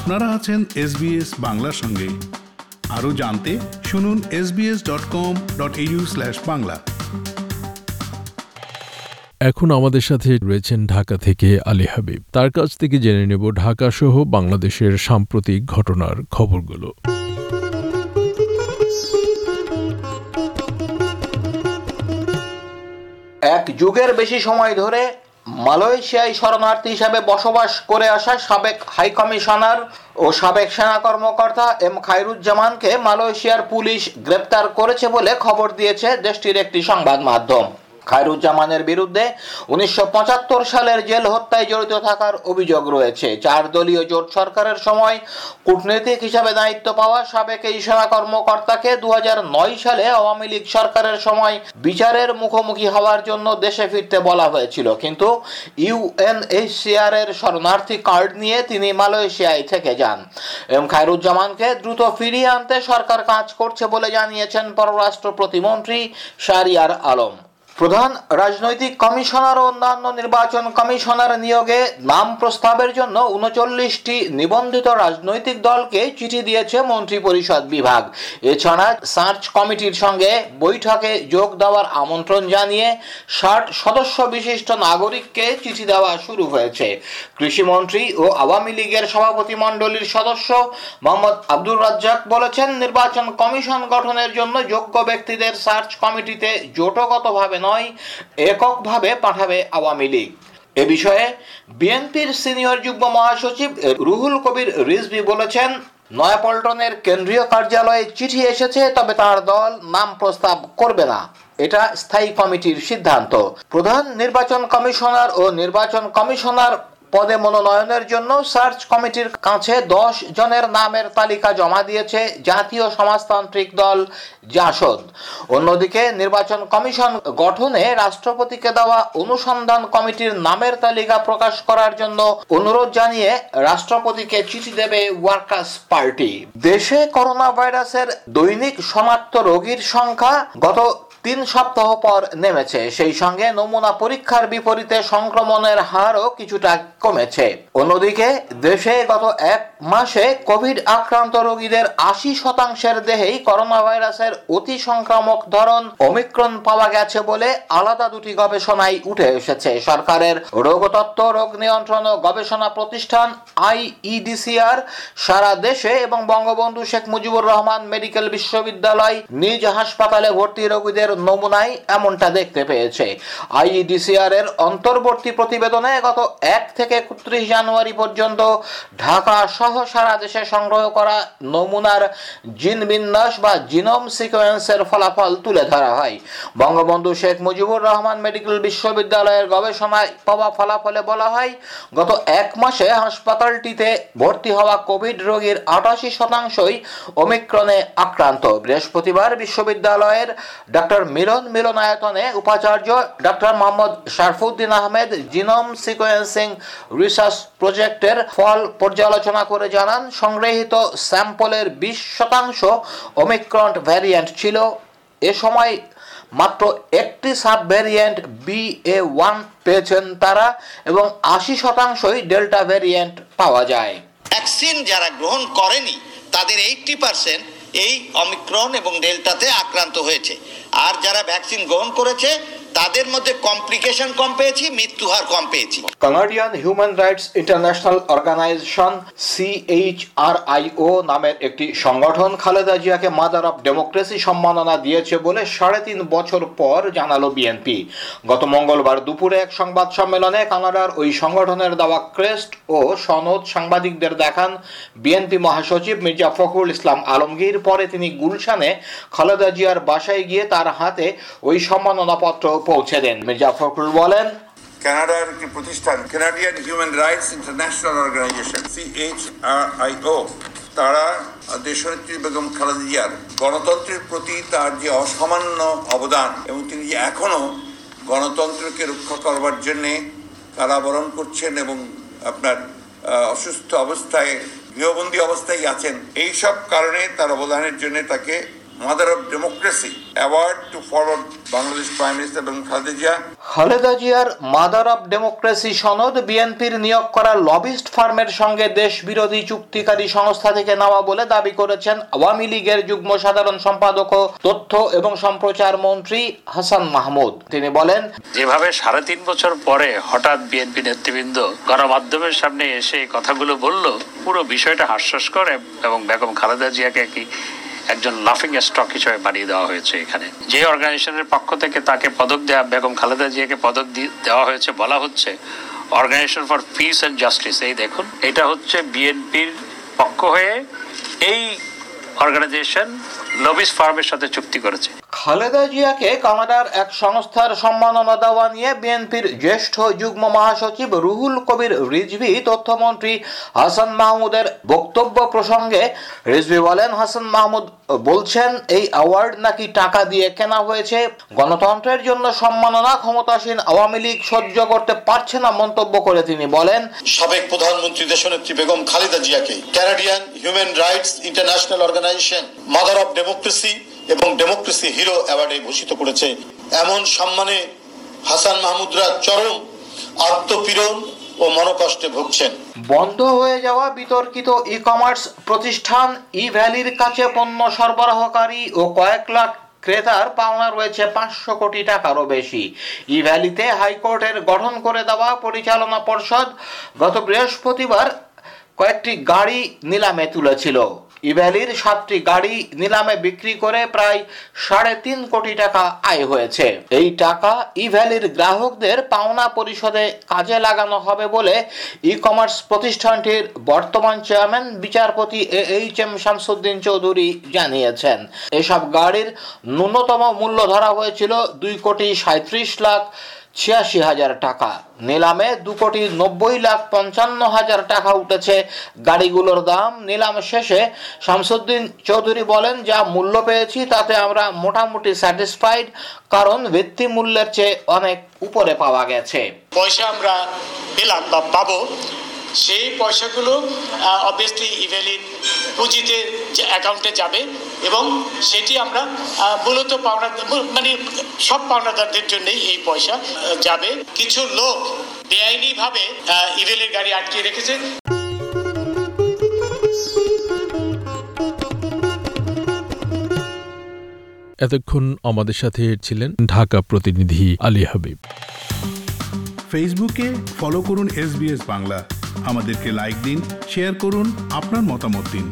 আপনারা আছেন এসবিএস বাংলার সঙ্গে। আরও জানতে শুনুন SBS dot com dot Bangla. এখন আমাদের সাথে রয়েছেন ঢাকা থেকে আলী হাবিব। তার কাছ থেকে জেনে নেব ঢাকা সহ বাংলাদেশের সাম্প্রতিক ঘটনার খবরগুলো। এক যুগের বেশি সময় ধরে মালয়েশিয়ায় শরণার্থী হিসাবে বসবাস করে আসা সাবেক হাইকমিশনার ও সাবেক সেনা কর্মকর্তা এম খাইরুজ্জামানকে মালয়েশিয়ার পুলিশ গ্রেপ্তার করেছে বলে খবর দিয়েছে দেশটির একটি সংবাদ মাধ্যম। খায়রুজ্জামানের বিরুদ্ধে উনিশশো পঁচাত্তর সালের জেল হত্যায় জড়িত থাকার অভিযোগ রয়েছে। চার দলীয় জোট সরকারের সময় কূটনীতিক হিসাবে দায়িত্ব পাওয়া সাবেক এই সেনা কর্মকর্তাকে দু হাজার নয় সালে আওয়ামী লীগ সরকারের সময় বিচারের মুখোমুখি হওয়ার জন্য দেশে ফিরতে বলা হয়েছিল। কিন্তু ইউএনএইচসিআর এর শরণার্থী কার্ড নিয়ে তিনি মালয়েশিয়ায় থেকে যান। এম খায়রুজ্জামানকে দ্রুত ফিরিয়ে আনতে সরকার কাজ করছে বলে জানিয়েছেন পররাষ্ট্র প্রতিমন্ত্রী শারিয়ার আলম। প্রধান রাজনৈতিক কমিশনার ও অন্যান্য নির্বাচন কমিশনার নিয়োগে নাম প্রস্তাবের জন্য উনচল্লিশটি নিবন্ধিত রাজনৈতিক দলকে চিঠি দিয়েছে মন্ত্রী পরিষদ বিভাগ। এছাড়া সার্চ কমিটির সঙ্গে বৈঠকে যোগ দেওয়ার আমন্ত্রণ জানিয়ে ষাট সদস্য বিশিষ্ট নাগরিককে চিঠি দেওয়া শুরু হয়েছে। কৃষিমন্ত্রী ও আওয়ামী লীগের সভাপতি মণ্ডলীর সদস্য মোহাম্মদ আব্দুর রাজ্জাক বলেছেন, নির্বাচন কমিশন গঠনের জন্য যোগ্য ব্যক্তিদের সার্চ কমিটিতে জোটগতভাবে নয় এককভাবে পাঠাবে আওয়ামী লীগ। এ বিষয়ে বিএনপির সিনিয়র যুগ্ম মহাসচিব রুহুল কবির রিজভি বলেছেন, নয়াপল্টনের কেন্দ্রীয় কার্যালয়ে চিঠি এসেছে, তবে তার দল নাম প্রস্তাব করবে না। এটা স্থায়ী কমিটির সিদ্ধান্ত। প্রধান নির্বাচন কমিশনার ও নির্বাচন কমিশনার পদে মনোনয়নের জন্য সার্চ কমিটির কাছে দশ জনের নামের তালিকা জমা দিয়েছে জাতীয় সমাজতান্ত্রিক দল জাসদ। অন্যদিকে নির্বাচন কমিশন গঠনে রাষ্ট্রপতিকে দেওয়া অনুসন্ধান কমিটির নামের তালিকা প্রকাশ করার জন্য অনুরোধ জানিয়ে রাষ্ট্রপতিকে চিঠি দেবে ওয়ার্কার্স পার্টি। দেশে করোনা ভাইরাসের দৈনিক শনাক্ত রোগীর সংখ্যা গত তিন সপ্তাহ পর নেমেছে। সেই সঙ্গে নমুনা পরীক্ষার বিপরীতে সংক্রমণের হারও কিছুটা কমেছে। অন্যদিকে, দেশে গত এক মাসে কোভিড আক্রান্ত রোগীদের আশি শতাংশের দেহেই করোনা ভাইরাসের অতি সংক্রামক ধরন অমিক্রণ পাওয়া গেছে বলে আলাদা দুটি গবেষণায় উঠে এসেছে। সরকারের রোগতত্ত্ব, রোগ নিয়ন্ত্রণ ও গবেষণা প্রতিষ্ঠান আইইডিসিআর সারা দেশে এবং বঙ্গবন্ধু শেখ মুজিবুর রহমান মেডিকেল বিশ্ববিদ্যালয় নিজ হাসপাতালে ভর্তি রোগীদের নমুনায় এমনটা দেখতে পেয়েছে। আইইডিসিআর এর অন্তর্বর্তী প্রতিবেদনে গত এক থেকে একত্রিশ জানুয়ারি পর্যন্ত ঢাকা সহ সারা দেশে সংগ্রহ করা নমুনার জিন বিন্যাস বা জিনোম সিকোয়েন্সের ফলাফল তুলে ধরা হয়। বঙ্গবন্ধু শেখ মুজিবুর রহমান মেডিকেল বিশ্ববিদ্যালয়ের গবেষণায় পাওয়া ফলাফলে বলা হয়, গত এক মাসে হাসপাতালটিতে ভর্তি হওয়া কোভিড রোগীর আটাশি শতাংশই অমিক্রণে আক্রান্ত। বৃহস্পতিবার বিশ্ববিদ্যালয়ের ডক্টর মিলন মিলনায়তনে উপাচার্য doctor Mohammad Sharfuddin Ahmed genome sequencing research প্রজেক্টের ফল পর্যালোচনা করে জানান, সংগৃহীত স্যাম্পলের বিশ শতাংশ ওমিক্রন ভ্যারিয়েন্ট ছিল। এ সময় মাত্র একটি sub variant B A one পেয়েছেন তারা এবং আশি শতাংশই ডেল্টা ভ্যারিয়েন্ট পাওয়া যায়। ভ্যাকসিন যারা গ্রহণ করেনি, তাদের এইটটি পার্সেন্ট এই অমিক্রন এবং ডেল্টাতে আক্রান্ত হয়েছে। আর যারা ভ্যাকসিন গ্রহণ করেছে, তাদের মধ্যে কমপ্লিকেশন কম পেয়েছি, মৃত্যু হার কম পেয়েছি। Canadian human rights international organization CHRIO নামের একটি সংগঠন খালেদা জিয়াকে মাদার অফ ডেমোক্রেসি সম্মাননা দিয়েছে বলে সাড়ে তিন বছর পর জানালো বিএনপি গত মঙ্গলবার দুপুরে এক সংবাদ সম্মেলনে কানাডার ওই সংগঠনের দেওয়া ক্রেস্ট ও সনদ সাংবাদিকদের দেখান বিএনপি মহাসচিব মির্জা ফখরুল ইসলাম আলমগীর। পরে তিনি গুলশানে খালেদা জিয়ার বাসায় গিয়ে তার হাতে ওই সম্মাননাপত্র পৌঁছে দেন। মির্জা ফখরুল বলেন, কানাডার একটি প্রতিষ্ঠান Canadian human rights international organization CHRIO তারা দেশনেত্রী বেগম খালেদা জিয়ার গণতন্ত্রের প্রতি তার যে অসামান্য অবদান এবং তিনি যে এখনও গণতন্ত্রকে রক্ষা করবার জন্যে কারাবরণ করছেন এবং আপনার অসুস্থ অবস্থায়, গৃহবন্দী অবস্থায় আছেন এই সব কারণে তার অবদানের জন্য তাকে mother of democracy award to forward Bangladesh prime minister Begum Khaleda Zia Khaleda জিয়ার মাদার অব ডেমোক্রেসি সনদ বিএনপির নিয়োগ করা লবিস্ট ফার্মের সঙ্গে দেশ বিরোধী চুক্তিকারী সংস্থা থেকে নেওয়া বলে দাবি করেছেন আওয়ামী লীগের যুগ্ম সাধারণ সম্পাদক ও তথ্য এবং সম্প্রচার মন্ত্রী হাসান মাহমুদ। তিনি বলেন যেভাবে সাড়ে তিন বছর পরে হঠাৎ বিএনপি নেতৃবৃন্দ গণমাধ্যমের সামনে এসে এই কথাগুলো বলল পুরো বিষয়টা হাস্যস্কর এব- এবং বেগম খালেদা জিয়াকে কি একজন লাফিং স্টক হিসেবে বানিয়ে দেওয়া হয়েছে এখানে। যে অর্গানাইজেশনের পক্ষ থেকে তাকে পদক দেওয়া বেগম খালেদা জিয়াকে পদক দেওয়া হয়েছে বলা হচ্ছে, organization for peace and justice. এই দেখুন, এটা হচ্ছে বিএনপির পক্ষ হয়ে এই অর্গানাইজেশন লবিস ফার্মের সাথে চুক্তি করেছে। খালেদা জিয়াকে কানাডার এক সংস্থার সম্মাননা দেওয়া নিয়ে বিএনপির জ্যেষ্ঠ যুগ্ম মহাসচিব রুহুল কবির রিজভি তথ্যমন্ত্রী হাসান মাহমুদের বক্তব্য প্রসঙ্গে রিজভি বলেন, হাসান মাহমুদ বলছেন, এই অ্যাওয়ার্ড নাকি টাকা দিয়ে কেনা হয়েছে। গণতন্ত্রের জন্য সম্মাননা ক্ষমতাসীন আওয়ামী লীগ সহ্য করতে পারছে না মন্তব্য করে তিনি বলেন, সাবেক প্রধানমন্ত্রী দেশনেত্রী বেগম খালেদা জিয়াকে Canadian human rights international organization mother of democracy এবং ডেমোক্রেসি হিরো অ্যাওয়ার্ডে ভূষিত করেছে এমন সম্মানে হাসান মাহমুদরা চরম আত্মপীড়ন ও মনোকষ্টে ভুগছেন। বন্ধ হয়ে যাওয়া বিতর্কিত ই কমার্স প্রতিষ্ঠান ই ভ্যালির কাছে পণ্য সরবরাহকারী ও কয়েক লাখ ক্রেতার পাওনা রয়েছে পাঁচশো কোটি টাকারও বেশি। ই ভ্যালিতে হাইকোর্টের গঠন করে দেওয়া পরিচালনা পর্ষদ গত বৃহস্পতিবার কয়েকটি গাড়ি নিলামে তুলেছিল। ইভ্যালির সাতটি গাড়ি নিলামে বিক্রি করে প্রায় সাড়ে তিন কোটি টাকা আয় হয়েছে। এই টাকা ইভ্যালির গ্রাহকদের পাওনা পরিশোধে কাজে লাগানো হবে বলে ই কমার্স প্রতিষ্ঠানটির বর্তমান চেয়ারম্যান বিচারপতি A H M Shamsuddin Chowdhury জানিয়েছেন। এসব গাড়ির ন্যূনতম মূল্য ধরা হয়েছিল দুই কোটি সাঁত্রিশ লাখ ছিয়াশি হাজার টাকা। নিলামে দু কোটি নব্বই লাখ পঞ্চান্ন হাজার টাকা উঠেছে গাড়িগুলোর দাম। নিলাম শেষে শামসুদ্দিন চৌধুরী বলেন, যা মূল্য পেয়েছি তাতে আমরা মোটামুটি স্যাটিসফাইড, কারণ ভিত্তি মূল্যের চেয়ে অনেক উপরে পাওয়া গেছে। পয়সা আমরা পেলাম বা পাবো সেই পয়সাগুলো অবভিয়াসলি ইভ্যালির পুঁজিতে যে অ্যাকাউন্টে যাবে এবং সেটি আমরা মূলত পাওনা মানে সব পাওনাদারদের জন্যই এই পয়সা যাবে। কিছু লোক বেআইনিভাবে ইভেলের গাড়ি আটকে রেখেছে। এতক্ষণ আমাদের সাথে ছিলেন ঢাকা প্রতিনিধি আলী হাবিব। ফেসবুকে ফলো করুন এস বাংলা আমাদেরকে লাইক দিন শেয়ার করুন আপনার মতামত দিন।